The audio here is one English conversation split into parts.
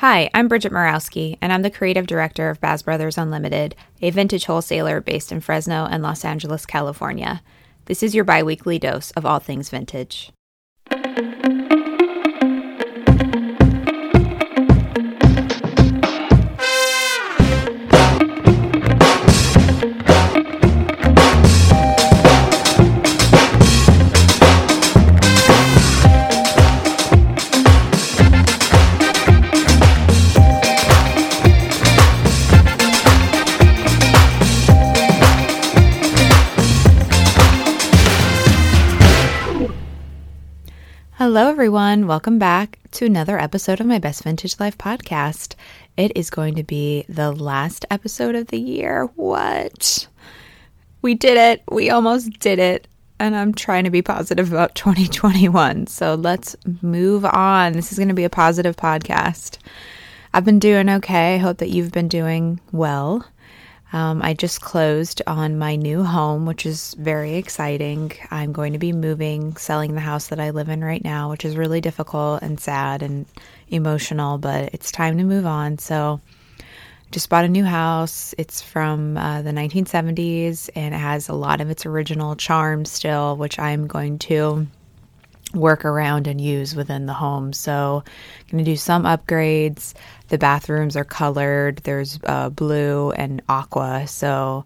Hi, I'm Bridget Morawski, and I'm the creative director of Baz Brothers Unlimited, a vintage wholesaler based in Fresno and Los Angeles, California. This is your bi weekly dose of all things vintage. Everyone. Welcome back to another episode of my Best Vintage Life podcast. It is going to be the last episode of the year. What? We did it. We almost did it. And I'm trying to be positive about 2021. So let's move on. This is going to be a positive podcast. I've been doing okay. I hope that you've been doing well. Um, I just closed on my new home, which is very exciting. I'm going to be moving, selling the house that I live in right now, which is really difficult and sad and emotional, but it's time to move on. So, just bought a new house. It's from uh, the 1970s and it has a lot of its original charm still, which I'm going to work around and use within the home. So, going to do some upgrades. The bathrooms are colored. There's uh, blue and aqua. So,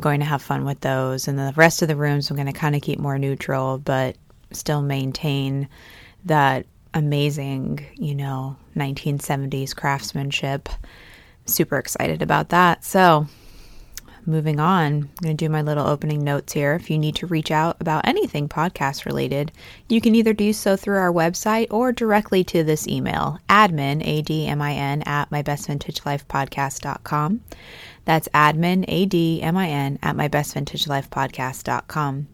going to have fun with those. And the rest of the rooms, I'm going to kind of keep more neutral, but still maintain that amazing, you know, 1970s craftsmanship. Super excited about that. So, moving on, I'm going to do my little opening notes here. If you need to reach out about anything podcast related, you can either do so through our website or directly to this email, admin, A-D-M-I-N, at mybestvintagelifepodcast.com. That's admin, A-D-M-I-N, at mybestvintagelifepodcast.com.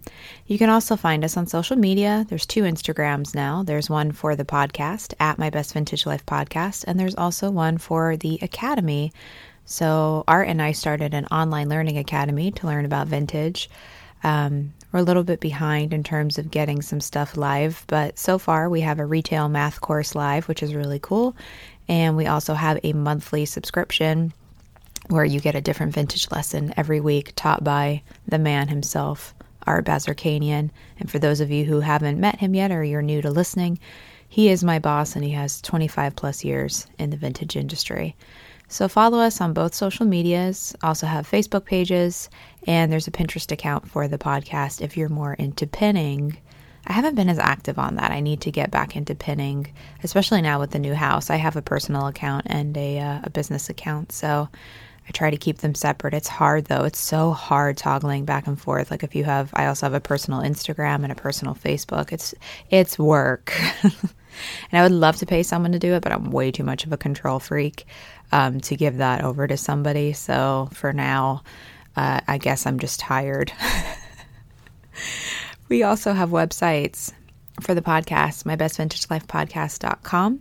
You can also find us on social media. There's two Instagrams now. There's one for the podcast, at My Best Vintage Life Podcast, and there's also one for the Academy, so, Art and I started an online learning academy to learn about vintage. Um, we're a little bit behind in terms of getting some stuff live, but so far we have a retail math course live, which is really cool. And we also have a monthly subscription where you get a different vintage lesson every week taught by the man himself, Art Bazarkanian. And for those of you who haven't met him yet or you're new to listening, he is my boss and he has 25 plus years in the vintage industry. So follow us on both social medias, also have Facebook pages, and there's a Pinterest account for the podcast if you're more into pinning. I haven't been as active on that. I need to get back into pinning, especially now with the new house. I have a personal account and a, uh, a business account, so I try to keep them separate. It's hard though. It's so hard toggling back and forth. Like if you have I also have a personal Instagram and a personal Facebook. It's it's work. and I would love to pay someone to do it, but I'm way too much of a control freak um, to give that over to somebody. So for now, uh, I guess I'm just tired. we also have websites for the podcast, mybestvintagelifepodcast.com.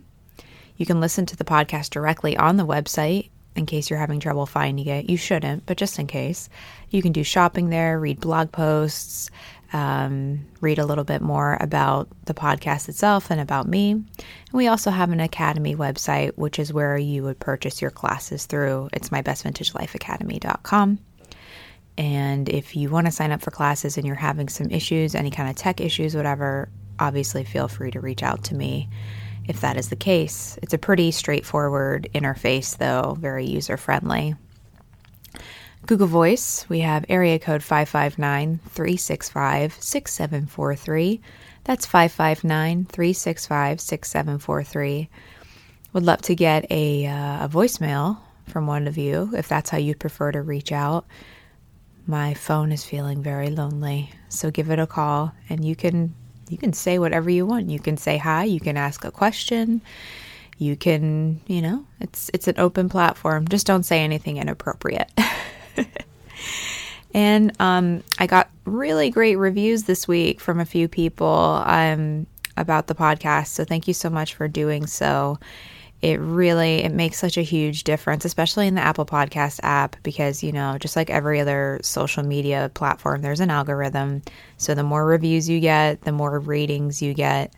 You can listen to the podcast directly on the website in case you're having trouble finding it. You shouldn't, but just in case. You can do shopping there, read blog posts, um, read a little bit more about the podcast itself and about me. And we also have an academy website, which is where you would purchase your classes through. It's mybestvintagelifeacademy.com. And if you want to sign up for classes and you're having some issues, any kind of tech issues, whatever, obviously feel free to reach out to me if that is the case. It's a pretty straightforward interface, though, very user friendly. Google Voice, we have area code 559 365 6743. That's 559 365 6743. Would love to get a, uh, a voicemail from one of you if that's how you'd prefer to reach out. My phone is feeling very lonely, so give it a call and you can you can say whatever you want. You can say hi, you can ask a question. You can, you know, it's it's an open platform. Just don't say anything inappropriate. and um, I got really great reviews this week from a few people um, about the podcast. So thank you so much for doing so. It really it makes such a huge difference, especially in the Apple Podcast app, because you know, just like every other social media platform, there's an algorithm. So the more reviews you get, the more ratings you get,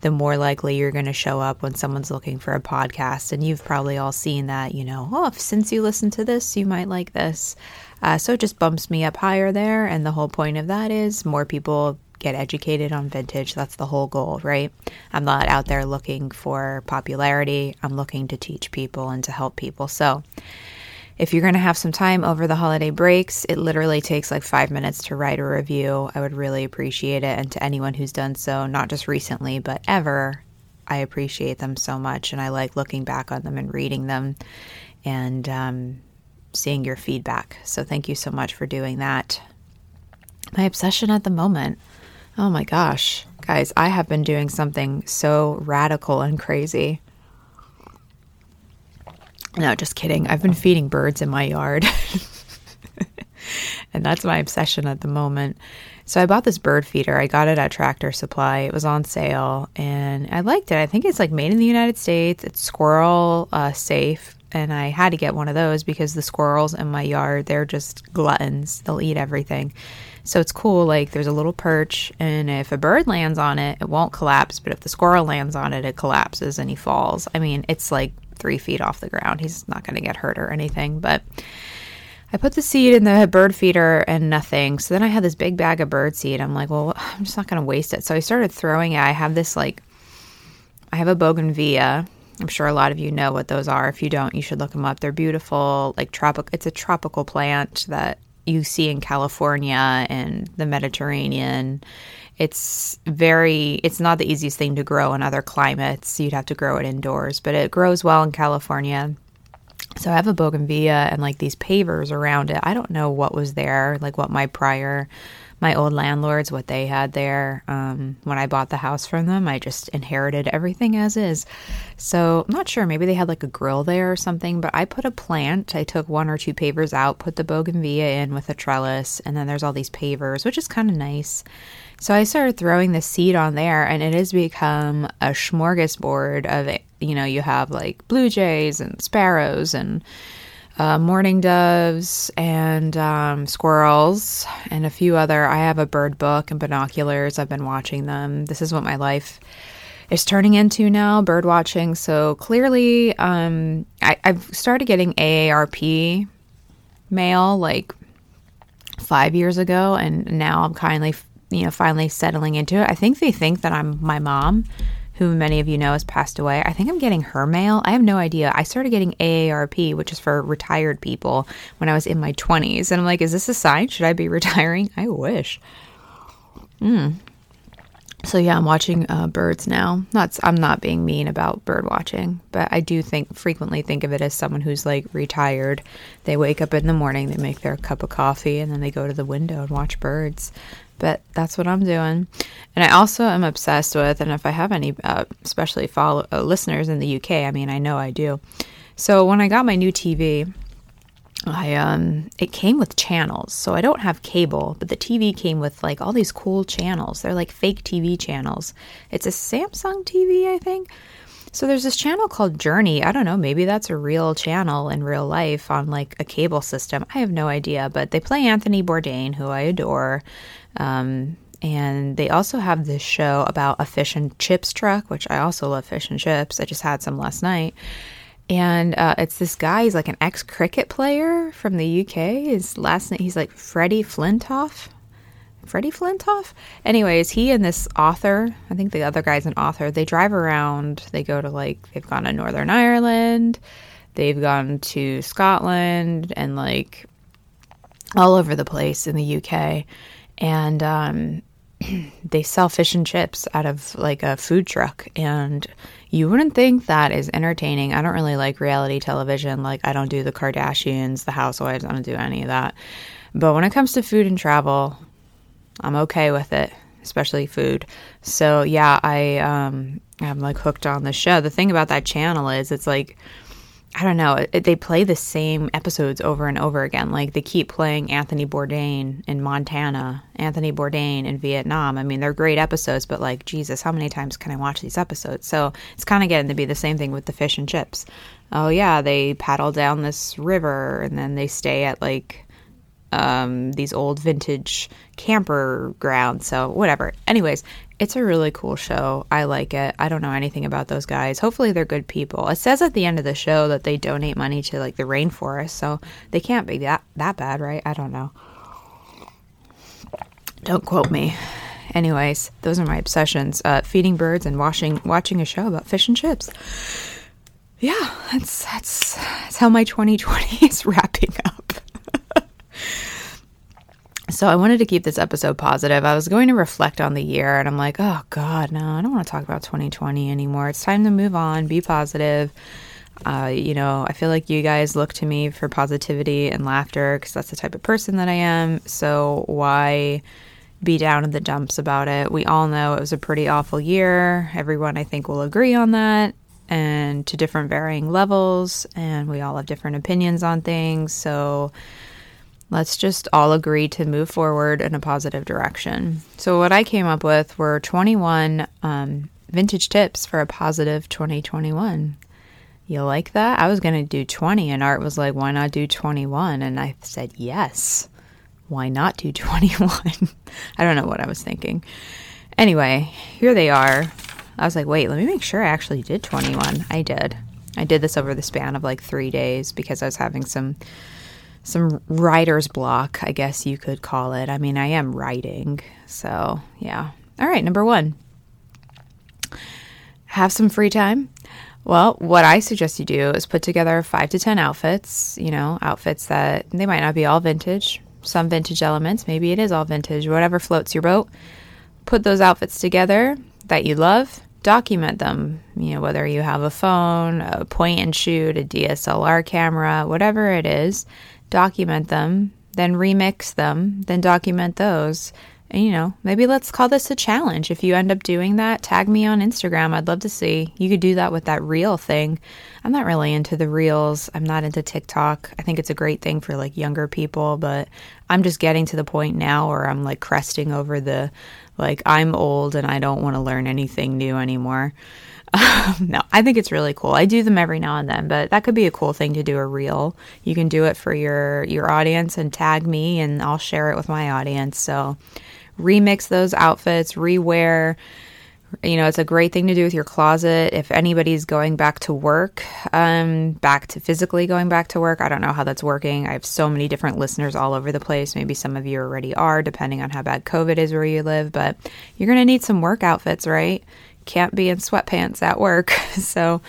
the more likely you're going to show up when someone's looking for a podcast. And you've probably all seen that, you know, oh, since you listen to this, you might like this. Uh, so it just bumps me up higher there. And the whole point of that is more people get educated on vintage. That's the whole goal, right? I'm not out there looking for popularity. I'm looking to teach people and to help people. So if you're going to have some time over the holiday breaks, it literally takes like five minutes to write a review. I would really appreciate it. And to anyone who's done so, not just recently, but ever, I appreciate them so much. And I like looking back on them and reading them and um, seeing your feedback. So thank you so much for doing that. My obsession at the moment. Oh my gosh. Guys, I have been doing something so radical and crazy. No, just kidding. I've been feeding birds in my yard. and that's my obsession at the moment. So I bought this bird feeder. I got it at Tractor Supply. It was on sale and I liked it. I think it's like made in the United States. It's squirrel uh, safe. And I had to get one of those because the squirrels in my yard, they're just gluttons. They'll eat everything. So it's cool. Like there's a little perch, and if a bird lands on it, it won't collapse. But if the squirrel lands on it, it collapses and he falls. I mean, it's like three feet off the ground. He's not going to get hurt or anything. But I put the seed in the bird feeder and nothing. So then I had this big bag of bird seed. I'm like, well, I'm just not going to waste it. So I started throwing it. I have this like, I have a bougainvillea. I'm sure a lot of you know what those are. If you don't, you should look them up. They're beautiful, like tropical. It's a tropical plant that you see in California and the Mediterranean. It's very, it's not the easiest thing to grow in other climates. You'd have to grow it indoors, but it grows well in California. So I have a bougainvillea and like these pavers around it. I don't know what was there, like what my prior my old landlords, what they had there. Um, when I bought the house from them, I just inherited everything as is. So I'm not sure. Maybe they had like a grill there or something, but I put a plant. I took one or two pavers out, put the bougainvillea in with a trellis, and then there's all these pavers, which is kind of nice. So I started throwing the seed on there, and it has become a smorgasbord of, you know, you have like blue jays and sparrows and uh, mourning doves and um, squirrels and a few other. I have a bird book and binoculars. I've been watching them. This is what my life is turning into now, bird watching. So clearly, um, I, I've started getting AARP mail like five years ago, and now I'm kindly, you know, finally settling into it. I think they think that I'm my mom who many of you know has passed away. I think I'm getting her mail. I have no idea. I started getting AARP, which is for retired people, when I was in my 20s. And I'm like, is this a sign? Should I be retiring? I wish. Hmm. So yeah, I'm watching uh, birds now. Not I'm not being mean about bird watching, but I do think frequently think of it as someone who's like retired. They wake up in the morning, they make their cup of coffee, and then they go to the window and watch birds but that's what I'm doing. And I also am obsessed with, and if I have any, uh, especially follow uh, listeners in the UK, I mean, I know I do. So when I got my new TV, I um, it came with channels. So I don't have cable, but the TV came with like all these cool channels. They're like fake TV channels. It's a Samsung TV, I think. So there's this channel called Journy. I don't know, maybe that's a real channel in real life on like a cable system. I have no idea, but they play Anthony Bourdain, who I adore. Um, and they also have this show about a fish and chips truck, which I also love fish and chips. I just had some last night. And uh, it's this guy, he's like an ex cricket player from the UK. His last name, he's like Freddie Flintoff. Freddie Flintoff? Anyways, he and this author, I think the other guy's an author, they drive around. They go to like, they've gone to Northern Ireland, they've gone to Scotland, and like all over the place in the UK and um, they sell fish and chips out of like a food truck. And you wouldn't think that is entertaining. I don't really like reality television. Like i don't do the kardashians the housewives. I don't do any of that. But when it comes to food and travel i'm okay with it especially food. So yeah i um i'm like hooked on the show. The thing about that channel is it's like I don't know, they play the same episodes over and over again. Like they keep playing Anthony Bourdain in Montana, Anthony Bourdain in Vietnam. I mean, they're great episodes, but like, Jesus, how many times can I watch these episodes? So it's kind of getting to be the same thing with the fish and chips. Oh, yeah, they paddle down this river and then they stay at like um, these old vintage camper grounds. So, whatever. Anyways, It's a really cool show. I like it. I don't know anything about those guys. Hopefully they're good people. It says at the end of the show that they donate money to like the rainforest, so they can't be that that bad, right? I don't know. Don't quote me. Anyways, those are my obsessions: uh, feeding birds and watching watching a show about fish and chips. Yeah, that's that's that's how my 2020 is wrapping up. So I wanted to keep this episode positive. I was going to reflect on the year and I'm like, oh God, no, I don't want to talk about 2020 anymore. It's time to move on, be positive. Uh, you know, I feel like you guys look to me for positivity and laughter because that's the type of person that I am. So why be down in the dumps about it? We all know it was a pretty awful year. Everyone, I think, will agree on that and to different varying levels. And we all have different opinions on things. So, Let's just all agree to move forward in a positive direction. So, what I came up with were 21 um, vintage tips for a positive 2021. You like that? I was going to do 20, and Art was like, why not do 21? And I said, yes. Why not do 21? I don't know what I was thinking. Anyway, here they are. I was like, wait, let me make sure I actually did 21. I did. I did this over the span of like three days because I was having some some writer's block, I guess you could call it. I mean, I am writing. So, yeah. All right, number one have some free time. Well, what I suggest you do is put together five to 10 outfits, you know, outfits that they might not be all vintage, some vintage elements. Maybe it is all vintage, whatever floats your boat. Put those outfits together that you love, document them, you know, whether you have a phone, a point and shoot, a DSLR camera, whatever it is document them, then remix them, then document those. And, you know, maybe let's call this a challenge. If you end up doing that, tag me on Instagram. I'd love to see. You could do that with that reel thing. I'm not really into the reels. I'm not into TikTok. I think it's a great thing for like younger people, but I'm just getting to the point now where I'm like cresting over the like I'm old and I don't want to learn anything new anymore. Um, no, I think it's really cool. I do them every now and then, but that could be a cool thing to do a reel. You can do it for your your audience and tag me and I'll share it with my audience. So remix those outfits, rewear you know, it's a great thing to do with your closet. If anybody's going back to work, um, back to physically going back to work, I don't know how that's working. I have so many different listeners all over the place. Maybe some of you already are, depending on how bad COVID is where you live, but you're going to need some work outfits, right? can't be in sweatpants at work. So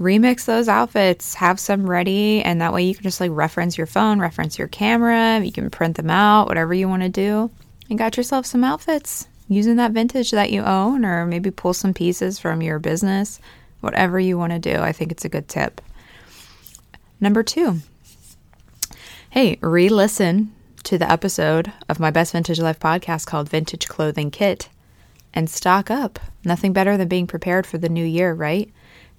remix those outfits, have some ready, and that way you can just like reference your phone, reference your camera, you can print them out, whatever you want to do, and got yourself some outfits using that vintage that you own, or maybe pull some pieces from your business, whatever you want to do. I think it's a good tip. Number two, hey, re listen to the episode of my Best Vintage Life podcast called Vintage Clothing Kit and stock up. Nothing better than being prepared for the new year, right?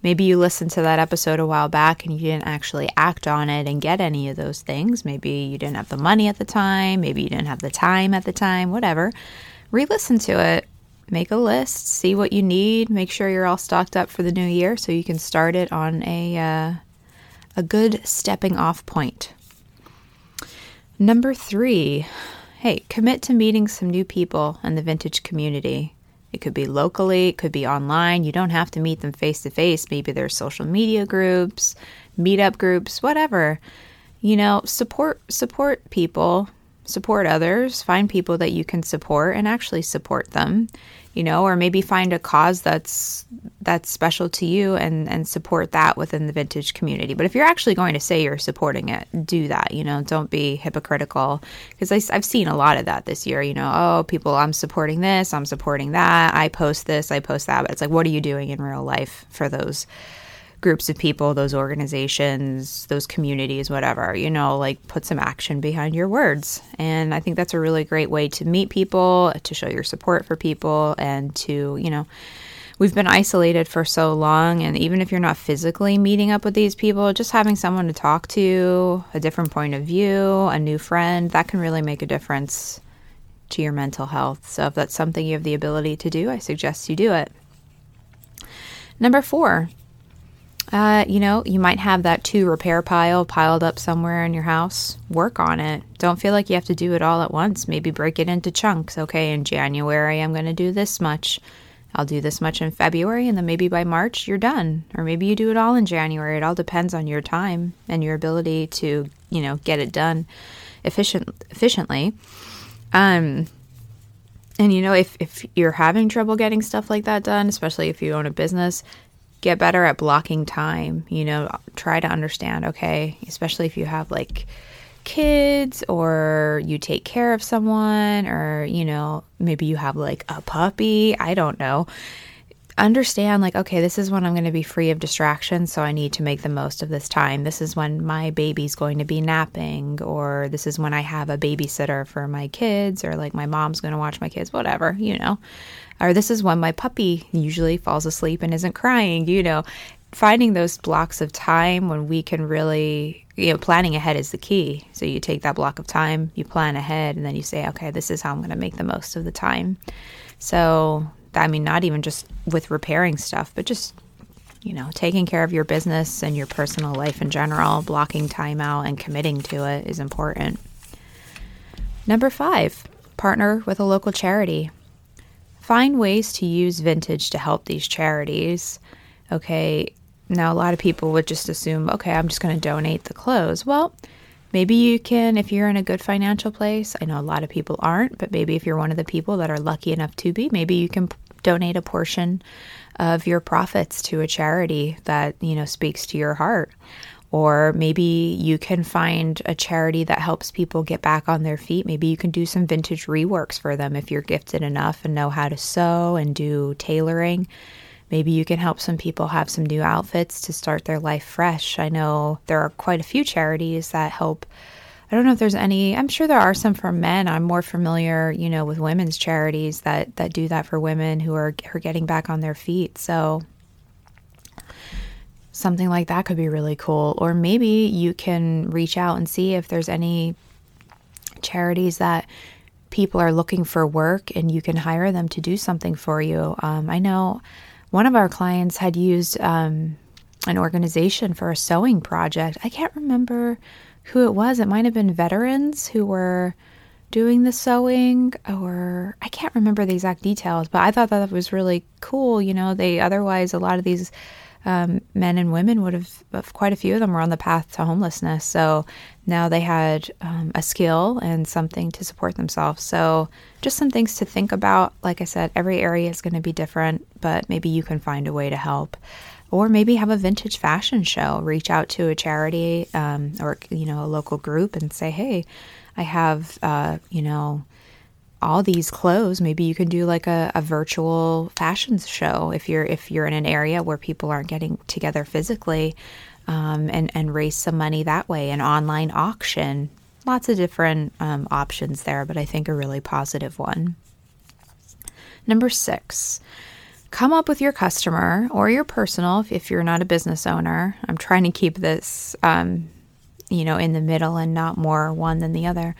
Maybe you listened to that episode a while back and you didn't actually act on it and get any of those things. Maybe you didn't have the money at the time. Maybe you didn't have the time at the time, whatever. Re listen to it. Make a list, see what you need, make sure you're all stocked up for the new year so you can start it on a, uh, a good stepping off point. Number three, hey, commit to meeting some new people in the vintage community. It could be locally, it could be online. You don't have to meet them face to face. Maybe there's social media groups, meetup groups, whatever. You know, support support people, support others, find people that you can support and actually support them you know, or maybe find a cause that's that's special to you and and support that within the vintage community. But if you're actually going to say you're supporting it, do that. You know, don't be hypocritical because I've seen a lot of that this year. You know, oh, people, I'm supporting this, I'm supporting that. I post this, I post that. But it's like, what are you doing in real life for those? Groups of people, those organizations, those communities, whatever, you know, like put some action behind your words. And I think that's a really great way to meet people, to show your support for people, and to, you know, we've been isolated for so long. And even if you're not physically meeting up with these people, just having someone to talk to, a different point of view, a new friend, that can really make a difference to your mental health. So if that's something you have the ability to do, I suggest you do it. Number four, Uh, you know, you might have that two repair pile piled up somewhere in your house. Work on it. Don't feel like you have to do it all at once. Maybe break it into chunks. Okay, in January, I'm going to do this much. I'll do this much in February, and then maybe by March, you're done. Or maybe you do it all in January. It all depends on your time and your ability to, you know, get it done efficient, efficiently. Um, and you know, if, if you're having trouble getting stuff like that done, especially if you own a business, get better at blocking time. You know, try to understand, okay, especially if you have like kids or you take care of someone or, you know, maybe you have like a puppy. I don't know understand like okay this is when i'm going to be free of distractions so i need to make the most of this time this is when my baby's going to be napping or this is when i have a babysitter for my kids or like my mom's going to watch my kids whatever you know or this is when my puppy usually falls asleep and isn't crying you know finding those blocks of time when we can really you know planning ahead is the key so you take that block of time you plan ahead and then you say okay this is how i'm going to make the most of the time so I mean, not even just with repairing stuff, but just, you know, taking care of your business and your personal life in general, blocking time out and committing to it is important. Number five, partner with a local charity. Find ways to use vintage to help these charities. Okay, now a lot of people would just assume, okay, I'm just going to donate the clothes. Well, Maybe you can, if you're in a good financial place. I know a lot of people aren't, but maybe if you're one of the people that are lucky enough to be, maybe you can donate a portion of your profits to a charity that, you know, speaks to your heart. Or maybe you can find a charity that helps people get back on their feet. Maybe you can do some vintage reworks for them if you're gifted enough and know how to sew and do tailoring. Maybe you can help some people have some new outfits to start their life fresh. I know there are quite a few charities that help. I don't know if there's any. I'm sure there are some for men. I'm more familiar, you know, with women's charities that that do that for women who are are getting back on their feet. So something like that could be really cool. Or maybe you can reach out and see if there's any charities that people are looking for work and you can hire them to do something for you. Um, I know one of our clients had used um, an organization for a sewing project. I can't remember who it was. It might have been veterans who were doing the sewing, or I can't remember the exact details, but I thought that was really cool. You know, they otherwise, a lot of these um, men and women would have, quite a few of them were on the path to homelessness. So now they had um, a skill and something to support themselves. So just some things to think about. Like I said, every area is going to be different, but maybe you can find a way to help. Or maybe have a vintage fashion show. Reach out to a charity um, or you know a local group and say, "Hey, I have uh, you know all these clothes maybe you can do like a, a virtual fashion show if you're if you're in an area where people aren't getting together physically um, and and raise some money that way. An online auction lots of different um, options there but i think a really positive one. Number six come up with your customer or your personal if you're not a business owner. I'm trying to keep this um, you know in the middle and not more one than the other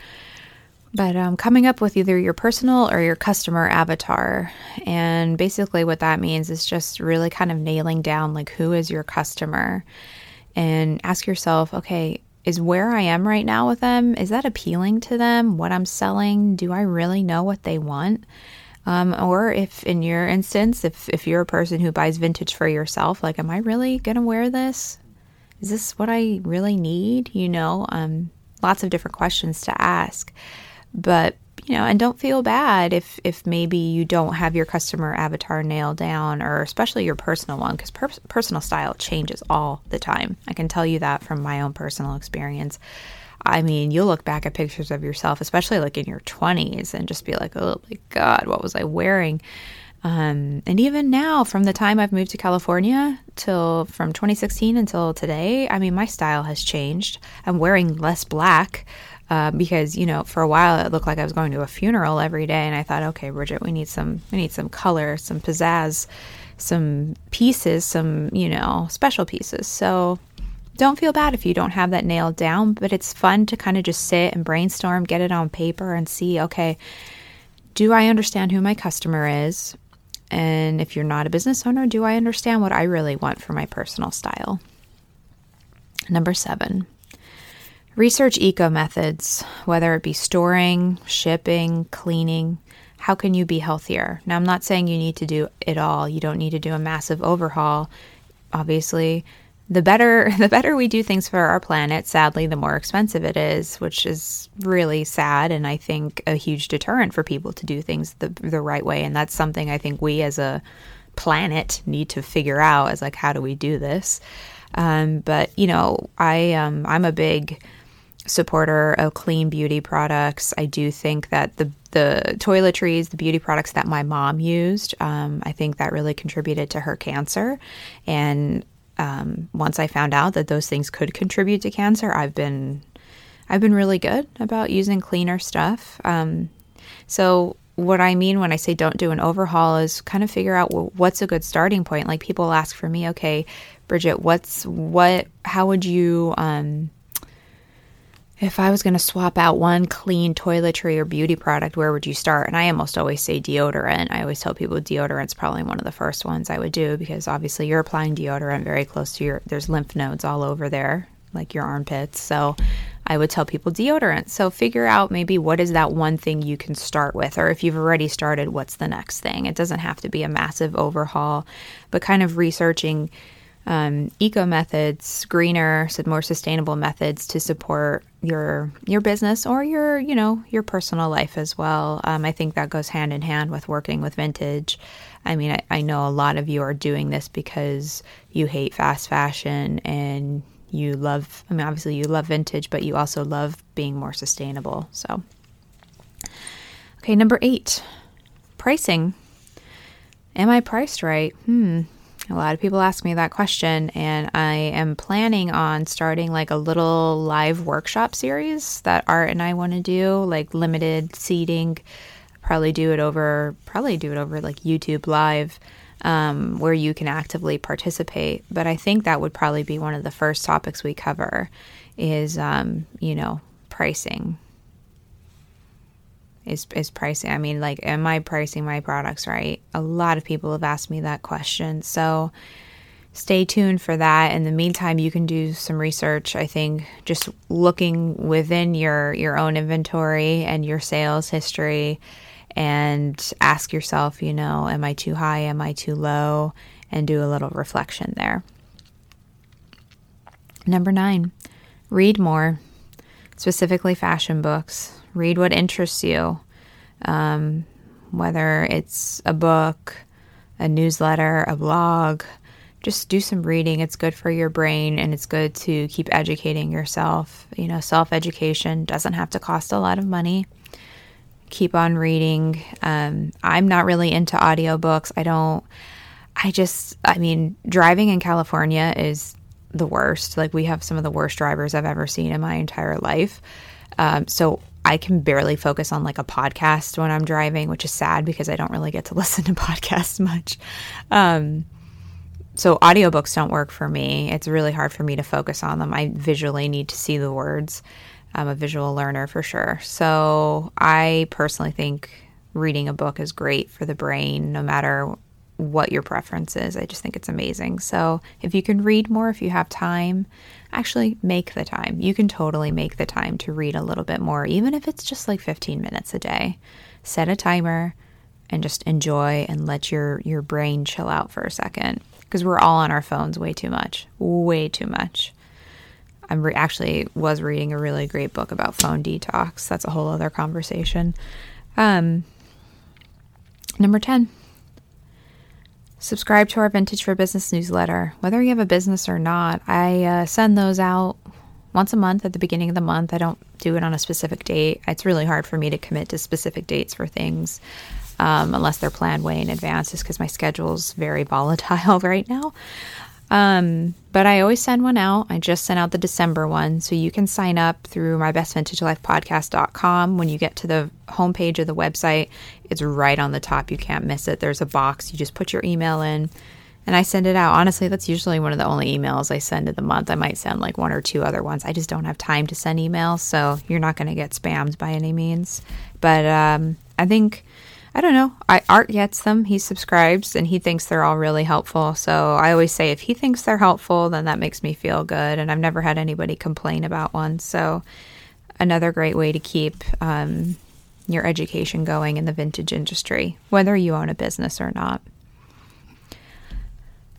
but um, coming up with either your personal or your customer avatar. And basically, what that means is just really kind of nailing down like who is your customer and ask yourself, okay, is where I am right now with them, is that appealing to them? What I'm selling, do I really know what they want? Um, or if in your instance, if, if you're a person who buys vintage for yourself, like, am I really going to wear this? Is this what I really need? You know, um, lots of different questions to ask. But you know, and don't feel bad if if maybe you don't have your customer avatar nailed down, or especially your personal one, because per- personal style changes all the time. I can tell you that from my own personal experience. I mean, you'll look back at pictures of yourself, especially like in your 20s, and just be like, oh my God, what was I wearing? Um, and even now, from the time I've moved to California till from 2016 until today, I mean, my style has changed. I'm wearing less black uh, because you know for a while it looked like I was going to a funeral every day, and I thought, okay, Bridget, we need some we need some color, some pizzazz, some pieces, some you know special pieces. So don't feel bad if you don't have that nailed down, but it's fun to kind of just sit and brainstorm, get it on paper, and see, okay, do I understand who my customer is? And if you're not a business owner, do I understand what I really want for my personal style? Number seven, research eco methods, whether it be storing, shipping, cleaning. How can you be healthier? Now, I'm not saying you need to do it all. You don't need to do a massive overhaul. Obviously, the better the better we do things for our planet, sadly, the more expensive it is, which is really sad and I think a huge deterrent for people to do things the the right way. And that's something I think we as a planet need to figure out as like how do we do this. Um, but you know, I um, I'm a big supporter of clean beauty products. I do think that the the toiletries, the beauty products that my mom used, um, I think that really contributed to her cancer. And um, once I found out that those things could contribute to cancer, I've been I've been really good about using cleaner stuff. Um, so what I mean when I say don't do an overhaul is kind of figure out what's a good starting point. Like people ask for me, okay, Bridget, what's what? How would you? Um, if I was going to swap out one clean toiletry or beauty product, where would you start? And I almost always say deodorant. I always tell people deodorant's probably one of the first ones I would do because obviously you're applying deodorant very close to your, there's lymph nodes all over there, like your armpits. So I would tell people deodorant. So figure out maybe what is that one thing you can start with, or if you've already started, what's the next thing? It doesn't have to be a massive overhaul, but kind of researching um, eco methods, greener, more sustainable methods to support your your business or your you know your personal life as well. Um, I think that goes hand in hand with working with vintage. I mean, I, I know a lot of you are doing this because you hate fast fashion and you love. I mean, obviously you love vintage, but you also love being more sustainable. So, okay, number eight, pricing. Am I priced right? Hmm. A lot of people ask me that question, and I am planning on starting like a little live workshop series that Art and I want to do, like limited seating. Probably do it over, probably do it over like YouTube Live, um, where you can actively participate. But I think that would probably be one of the first topics we cover, is um, you know pricing is is pricing. I mean, like, am I pricing my products right? A lot of people have asked me that question. So stay tuned for that. In the meantime, you can do some research. I think just looking within your your own inventory and your sales history and ask yourself, you know, am I too high? Am I too low? And do a little reflection there. Number nine, read more, specifically fashion books read what interests you, um, whether it's a book, a newsletter, a blog. Just do some reading. It's good for your brain and it's good to keep educating yourself. You know, self education doesn't have to cost a lot of money. Keep on reading. Um, I'm not really into audiobooks. I don't, I just, I mean, driving in California is the worst. Like, we have some of the worst drivers I've ever seen in my entire life. Um, so I can barely focus on like a podcast when I'm driving, which is sad because I don't really get to listen to podcasts much. Um, so audiobooks don't work for me. It's really hard for me to focus on them. I visually need to see the words. I'm a visual learner for sure. So I personally think reading a book is great for the brain, no matter what your preference is. I just think it's amazing. So if you can read more, if you have time, actually make the time. You can totally make the time to read a little bit more, even if it's just like 15 minutes a day. Set a timer and just enjoy and let your, your brain chill out for a second because we're all on our phones way too much, way too much. I'm re- actually was reading a really great book about phone detox. That's a whole other conversation. Um, number 10 subscribe to our Vintage for Business newsletter. Whether you have a business or not, I uh, send those out once a month at the beginning of the month. I don't do it on a specific date. It's really hard for me to commit to specific dates for things um, unless they're planned way in advance, just because my schedule's very volatile right now. Um, but I always send one out. I just sent out the December one. So you can sign up through my podcast.com. When you get to the homepage of the website, it's right on the top. You can't miss it. There's a box. You just put your email in and I send it out. Honestly, that's usually one of the only emails I send in the month. I might send like one or two other ones. I just don't have time to send emails. So you're not going to get spammed by any means. But um, I think I don't know. I Art gets them. He subscribes and he thinks they're all really helpful. So I always say if he thinks they're helpful, then that makes me feel good. And I've never had anybody complain about one. So another great way to keep um, your education going in the vintage industry, whether you own a business or not.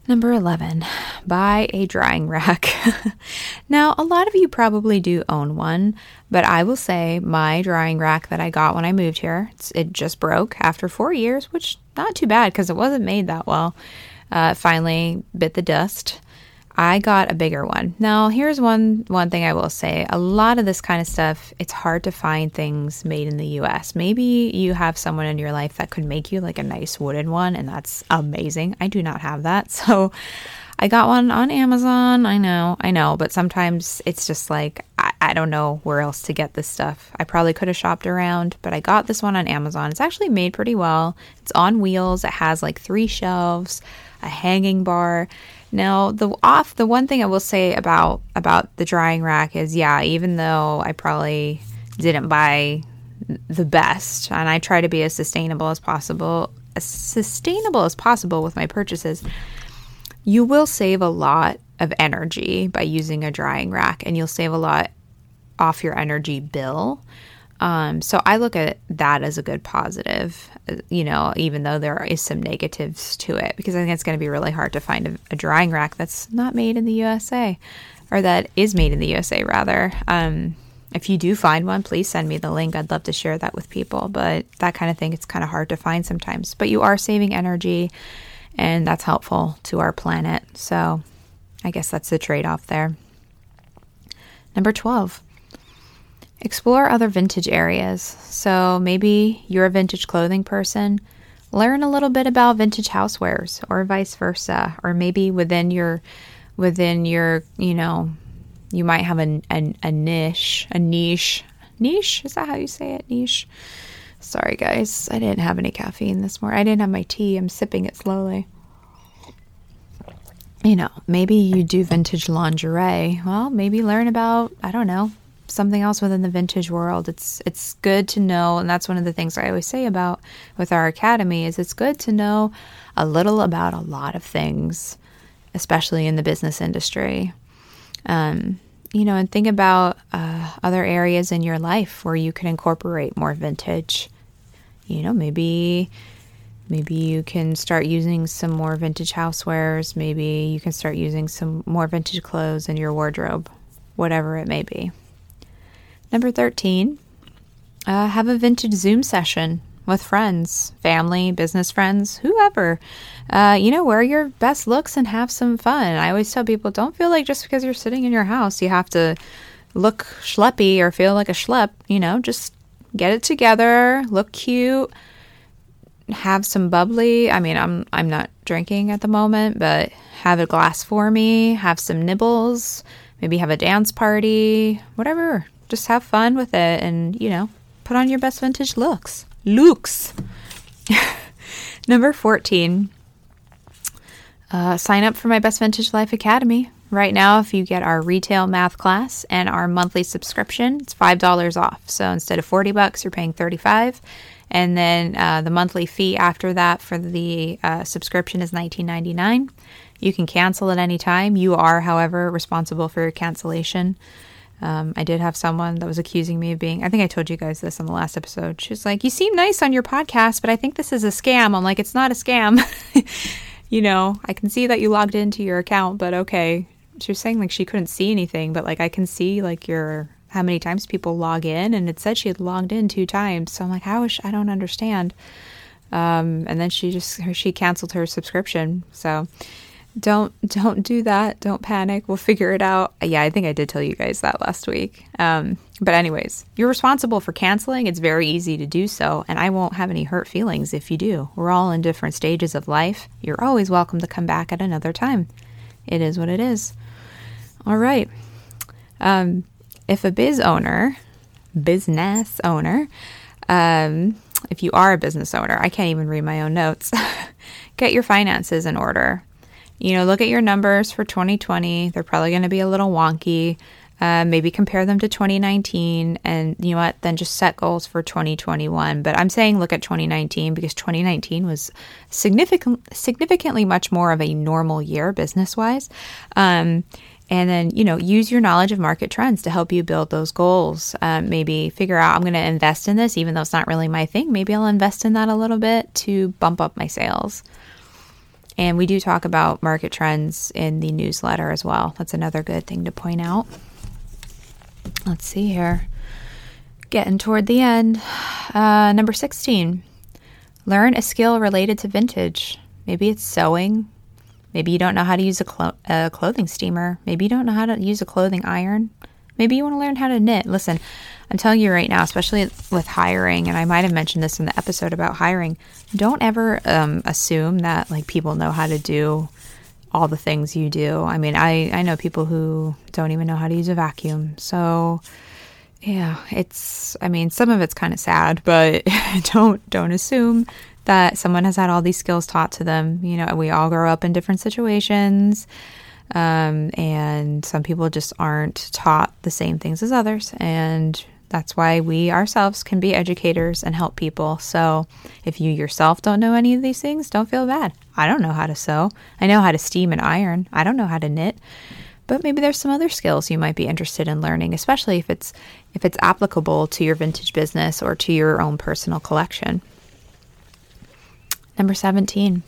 Number 11, buy a drying rack. now, a lot of you probably do own one, but I will say my drying rack that I got when I moved here, it just broke after four years, which not too bad because it wasn't made that well. Uh, finally bit the dust. I got a bigger one. Now, here's one one thing I will say. A lot of this kind of stuff, it's hard to find things made in the US. Maybe you have someone in your life that could make you like a nice wooden one and that's amazing. I do not have that. So, I got one on Amazon. I know, I know, but sometimes it's just like I, I don't know where else to get this stuff. I probably could have shopped around, but I got this one on Amazon. It's actually made pretty well. It's on wheels. It has like three shelves, a hanging bar now, the off the one thing I will say about about the drying rack is yeah, even though I probably didn't buy the best and I try to be as sustainable as possible, as sustainable as possible with my purchases, you will save a lot of energy by using a drying rack and you'll save a lot off your energy bill. Um, so I look at that as a good positive, uh, you know, even though there is some negatives to it, because I think it's going to be really hard to find a, a, drying rack that's not made in the USA or that is made in the USA, rather. Um, if you do find one, please send me the link. I'd love to share that with people. But that kind of thing, it's kind of hard to find sometimes. But you are saving energy, and that's helpful to our planet. So I guess that's the trade off there. Number 12 Explore other vintage areas. So maybe you're a vintage clothing person. Learn a little bit about vintage housewares or vice versa. Or maybe within your within your, you know, you might have a, a, a niche, a niche. Niche? Is that how you say it? Niche. Sorry guys, I didn't have any caffeine this morning. I didn't have my tea. I'm sipping it slowly you know, maybe you do vintage lingerie. Well, maybe learn about, I don't know, something else within the vintage world. It's it's good to know, and that's one of the things I always say about with our academy is it's good to know a little about a lot of things, especially in the business industry. Um, you know, and think about uh, other areas in your life where you can incorporate more vintage. You know, maybe maybe you can start using some more vintage housewares. Maybe you can start using some more vintage clothes in your wardrobe, whatever it may be. Number 13, uh, have a vintage Zoom session with friends, family, business friends, whoever. Uh, you know, wear your best looks and have some fun. I always tell people don't feel like just because you're sitting in your house, you have to look schleppy or feel like a schlep. You know, just get it together, look cute, have some bubbly. I mean, I'm I'm not drinking at the moment, but have a glass for me, have some nibbles, maybe have a dance party, whatever just have fun with it and, you know, put on your best vintage looks. Looks. Number 14. Uh, sign up for my Best Vintage Life Academy. Right now, if you get our retail math class and our monthly subscription, it's $5 off. So instead of 40 bucks, you're paying 35 and then uh, the monthly fee after that for the uh, subscription is $19.99. You can cancel at any time. You are, however, responsible for your cancellation. Um, I did have someone that was accusing me of being, I think I told you guys this on the last episode. She was like, You seem nice on your podcast, but I think this is a scam. I'm like, It's not a scam. you know, I can see that you logged into your account, but okay. She was saying like she couldn't see anything, but like I can see like your how many times people log in, and it said she had logged in two times. So I'm like, How is she? I don't understand. Um, and then she just she canceled her subscription. So don't don't do that. Don't panic. We'll figure it out. Yeah i think i did tell you guys that last week. Um, but anyways you're responsible for canceling. It's very easy to do so and i won't have any hurt feelings if you do. We're all in different stages of life. You're always welcome to come back at another time. It is what it is. All right. Um, if a biz owner business owner um, if you are a business owner i can't even read my own notes get your finances in order you know, look at your numbers for 2020. They're probably going to be a little wonky. Uh, maybe compare them to 2019 and you know what then just set goals for 2021 but i'm saying look at 2019 because 2019 was significant significantly much more of a normal year business wise um, and then you know use your knowledge of market trends to help you build those goals. Um, maybe figure out i'm going to invest in this even though it's not really my thing. Maybe i'll invest in that a little bit to bump up my sales and we do talk about market trends in the newsletter as well that's another good thing to point out Let's see here. Getting toward the end. Uh, number 16. Learn a skill related to vintage. Maybe it's sewing. Maybe you don't know how to use a, clo- a clothing steamer. Maybe you don't know how to use a clothing iron. Maybe you want to learn how to knit. Listen, I'm telling you right now, especially with hiring, and I might have mentioned this in the episode about hiring, don't ever um, assume that like people know how to do all the things you do. I mean, I, I know people who don't even know how to use a vacuum. So, yeah, it's I mean, some of it's kind of sad, but don't don't assume that someone has had all these skills taught to them. You know, we all grow up in different situations. Um, and some people just aren't taught the same things as others. And that's why we ourselves can be educators and help people. So if you yourself don't know any of these things, don't feel bad. I don't know how to sew. I know how to steam and iron. I don't know how to knit. But maybe there's some other skills you might be interested in learning, especially if it's if it's applicable to your vintage business or to your own personal collection. Number 17.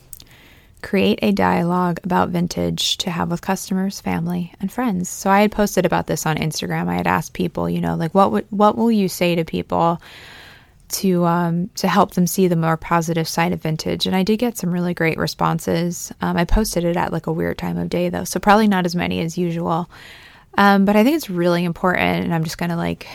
Create a dialogue about vintage to have with customers, family, and friends. So I had posted about this on Instagram. I had asked people, you know, like what would what will you say to people to um, to help them see the more positive side of vintage? And I did get some really great responses. Um, I posted it at like a weird time of day though, so probably not as many as usual. Um, but I think it's really important, and I'm just gonna like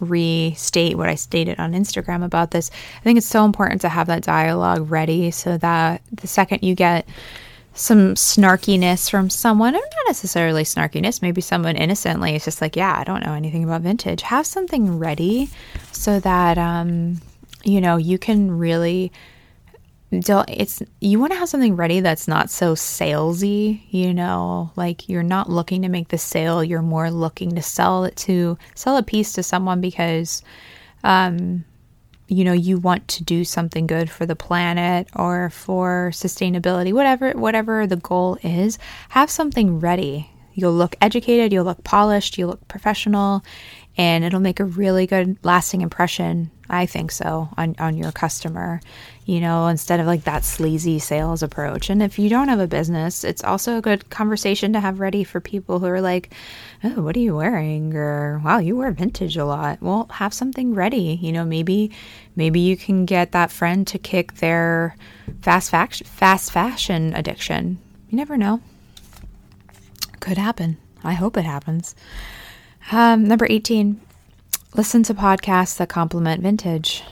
restate what I stated on Instagram about this. I think it's so important to have that dialogue ready so that the second you get some snarkiness from someone, or not necessarily snarkiness, maybe someone innocently is just like, yeah, I don't know anything about vintage. Have something ready so that, um, you know, you can really don't it's you want to have something ready that's not so salesy you know? Like you're not looking to make the sale you're more looking to sell it to sell a piece to someone because um you know you want to do something good for the planet or for sustainability whatever whatever the goal is have something ready. You'll look educated you'll look polished you'll look professional and it'll make a really good lasting impression i think so on, on your customer you know instead of like that sleazy sales approach. And if you don't have a business it's also a good conversation to have ready for people who are like oh what are you wearing? or wow you wear vintage a lot. Well have something ready you know maybe maybe you can get that friend to kick their fast fashion fast fashion addiction. You never know. Could happen. I hope it happens. Um, number 18, listen to podcasts that complement vintage.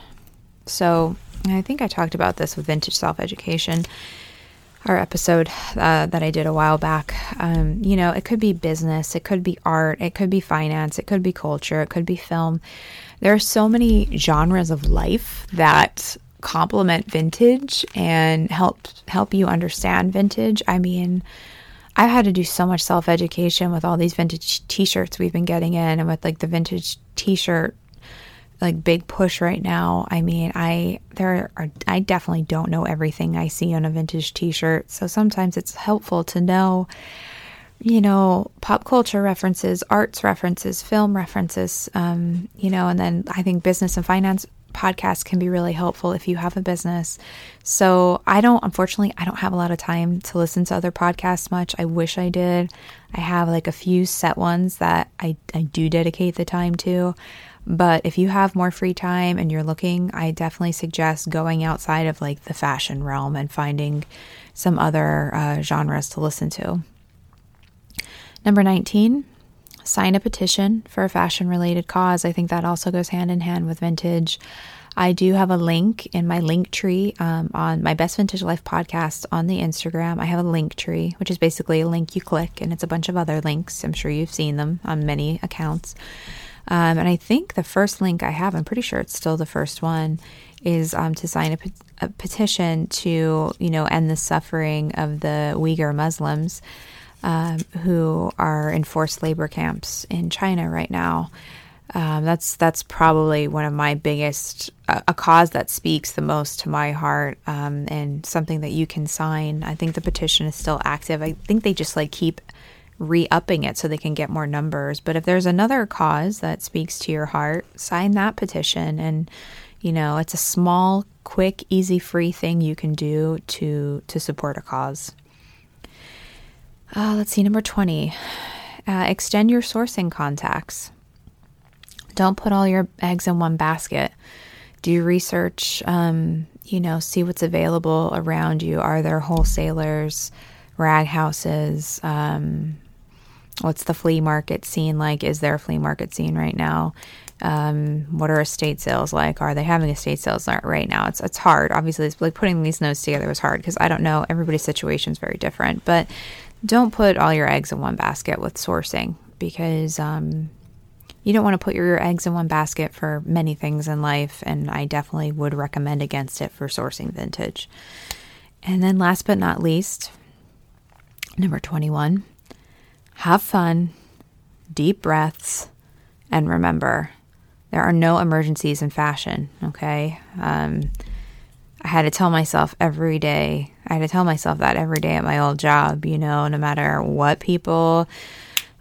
So I think I talked about this with vintage self education, our episode uh, that I did a while back. Um, you know, it could be business, it could be art, it could be finance, it could be culture, it could be film. There are so many genres of life that complement vintage and help help you understand vintage. I mean, I've had to do so much self education with all these vintage t shirts we've been getting in and with like the vintage t shirt like big push right now. I mean, I there are I definitely don't know everything I see on a vintage t-shirt. So sometimes it's helpful to know you know, pop culture references, arts references, film references, um, you know, and then I think business and finance podcasts can be really helpful if you have a business. So I don't, unfortunately, I don't have a lot of time to listen to other podcasts much. I wish I did. I have like a few set ones that I, I do dedicate the time to. But if you have more free time and you're looking, I definitely suggest going outside of like the fashion realm and finding some other uh, genres to listen to. Number 19, sign a petition for a fashion related cause. I think that also goes hand in hand with vintage. I do have a link in my link tree um, on my Best Vintage Life podcast on the Instagram. I have a link tree, which is basically a link you click, and it's a bunch of other links. I'm sure you've seen them on many accounts. Um, and I think the first link I have, I'm pretty sure it's still the first one, is um, to sign a, pe- a petition to, you know, end the suffering of the Uyghur Muslims. Um, who are in forced labor camps in China right now. Um, that's that's probably one of my biggest uh, a cause that speaks the most to my heart um, and something that you can sign. I think the petition is still active. I think they just like keep re-upping it so they can get more numbers. But if there's another cause that speaks to your heart, sign that petition and you know, it's a small, quick, easy, free thing you can do to to support a cause. Uh, let's see, number 20. Uh, extend your sourcing contacts. Don't put all your eggs in one basket. Do research, um, you know, see what's available around you. Are there wholesalers, rag houses? Um, what's the flea market scene like? Is there a flea market scene right now? Um, what are estate sales like? Are they having estate sales right now? It's it's hard. Obviously, it's like putting these notes together was hard because I don't know. Everybody's situation is very different. But don't put all your eggs in one basket with sourcing because um, you don't want to put your eggs in one basket for many things in life, and I definitely would recommend against it for sourcing vintage. And then, last but not least, number 21 have fun, deep breaths, and remember there are no emergencies in fashion, okay? Um, I had to tell myself every day, I had to tell myself that every day at my old job, you know, no matter what people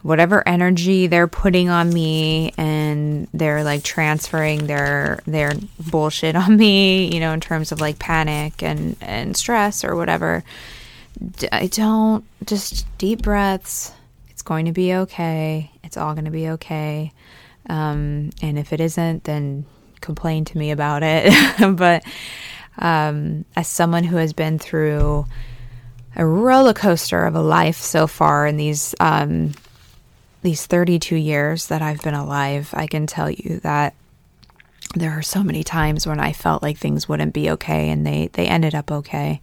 whatever energy they're putting on me and they're like transferring their their bullshit on me, you know, in terms of like panic and and stress or whatever. I don't just deep breaths. It's going to be okay. It's all going to be okay. Um, and if it isn't, then complain to me about it. but um, as someone who has been through a roller coaster of a life so far in these um, these 32 years that I've been alive, I can tell you that there are so many times when I felt like things wouldn't be okay and they, they ended up okay.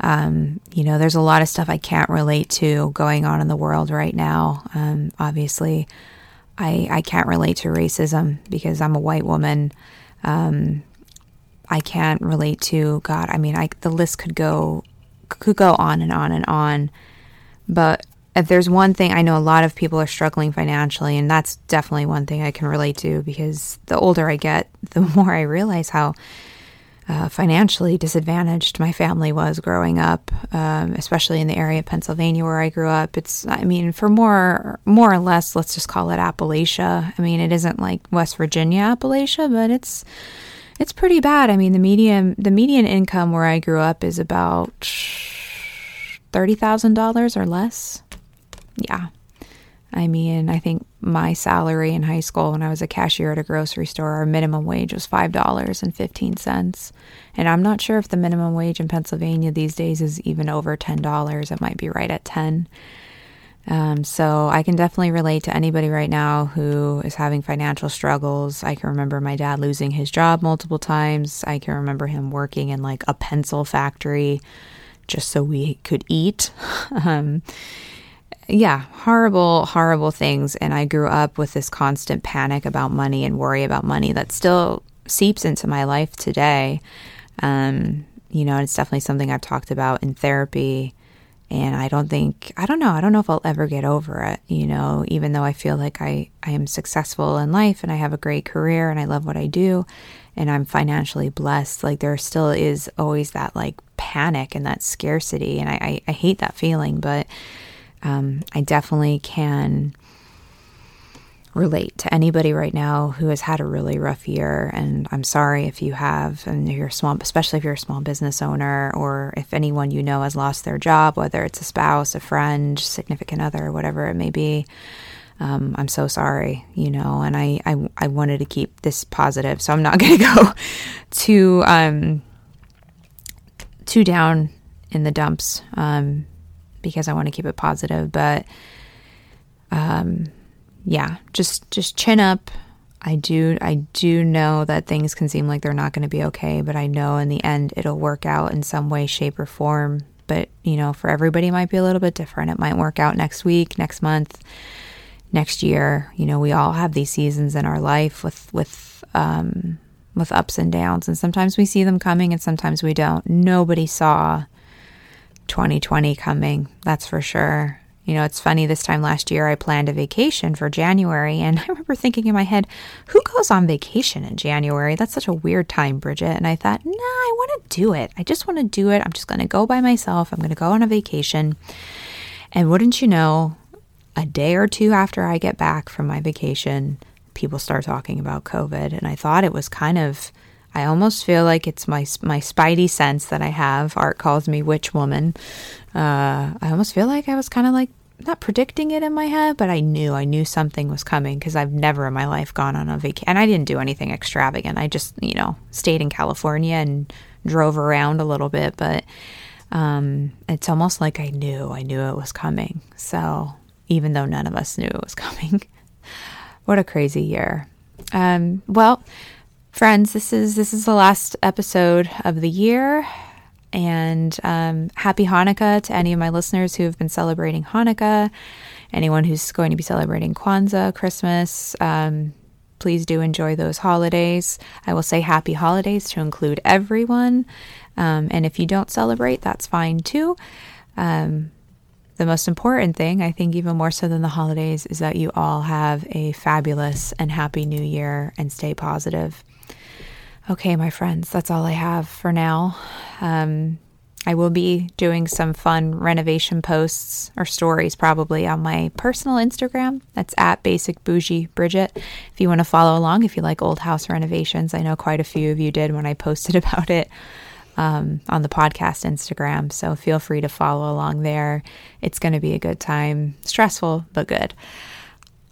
Um, you know, there's a lot of stuff I can't relate to going on in the world right now. Um, obviously, I, I can't relate to racism because I'm a white woman. Um, I can't relate to God. I mean, I, the list could go could go on and on and on. But if there's one thing I know a lot of people are struggling financially, and that's definitely one thing I can relate to because the older I get, the more I realize how uh, financially disadvantaged my family was growing up, um, especially in the area of Pennsylvania where I grew up. It's, I mean, for more, more or less, let's just call it Appalachia. I mean, it isn't like West Virginia Appalachia, but it's, it's pretty bad. I mean, the median, the median income where I grew up is about thirty thousand dollars or less yeah. I mean, I think my salary in high school when I was a cashier at a grocery store, our minimum wage was $5.15. And I'm not sure if the minimum wage in Pennsylvania these days is even over $10. It might be right at 10. Um, so I can definitely relate to anybody right now who is having financial struggles. I can remember my dad losing his job multiple times. I can remember him working in like a pencil factory just so we could eat. um, yeah, horrible, horrible things. And I grew up with this constant panic about money and worry about money that still seeps into my life today. Um, you know, it's definitely something I've talked about in therapy. And I don't think, I don't know, I don't know if I'll ever get over it, you know, even though I feel like I, I am successful in life and I have a great career and I love what I do and I'm financially blessed. Like there still is always that like panic and that scarcity. And I, I, I hate that feeling, but um, I definitely can relate to anybody right now who has had a really rough year. And I'm sorry if you have, and you're small, especially if you're a small business owner, or if anyone you know has lost their job, whether it's a spouse, a friend, significant other, whatever it may be. Um, I'm so sorry, you know, and I, I, I wanted to keep this positive, so I'm not going to go too um, too down in the dumps. Um, because I want to keep it positive. But um, yeah, just just chin up. I do I do know that things can seem like they're not going to be okay, but I know in the end it'll work out in some way, shape, or form. But you know, for everybody, it might be a little bit different. It might work out next week, next month, next year. You know, we all have these seasons in our life with with um, with ups and downs, and sometimes we see them coming, and sometimes we don't. Nobody saw 2020 coming, that's for sure. You know, it's funny, this time last year I planned a vacation for January, and I remember thinking in my head, who goes on vacation in January? That's such a weird time, Bridget. And I thought, nah, I want to do it. I just want to do it. I'm just going to go by myself. I'm going to go on a vacation. And wouldn't you know, a day or two after I get back from my vacation, people start talking about COVID. And I thought it was kind of, I almost feel like it's my my spidey sense that I have. Art calls me witch woman. Uh, I almost feel like I was kind of like not predicting it in my head, but I knew I knew something was coming because I've never in my life gone on a vacation, and I didn't do anything extravagant. I just you know stayed in California and drove around a little bit, but um, it's almost like I knew I knew it was coming. So even though none of us knew it was coming, what a crazy year. Um, well, friends, this is this is the last episode of the year. And um, happy Hanukkah to any of my listeners who have been celebrating Hanukkah, anyone who's going to be celebrating Kwanzaa, Christmas. Um, please do enjoy those holidays. I will say happy holidays to include everyone. Um, and if you don't celebrate, that's fine too. Um, the most important thing, I think, even more so than the holidays, is that you all have a fabulous and happy new year and stay positive. Okay, my friends, that's all I have for now. Um, I will be doing some fun renovation posts or stories probably on my personal Instagram. That's at Basic Bougie Bridget. If you want to follow along, if you like old house renovations, I know quite a few of you did when I posted about it um, on the podcast Instagram. So feel free to follow along there. It's going to be a good time. Stressful, but good.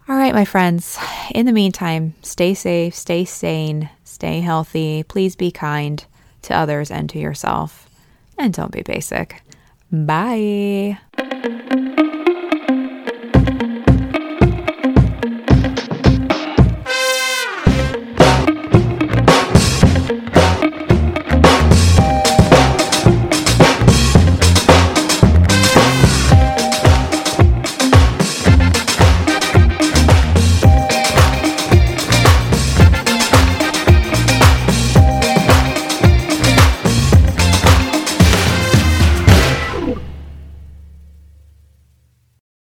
All right, my friends. In the meantime, stay safe, stay sane, stay healthy. Please be kind to others and to yourself. And don't be basic. Bye.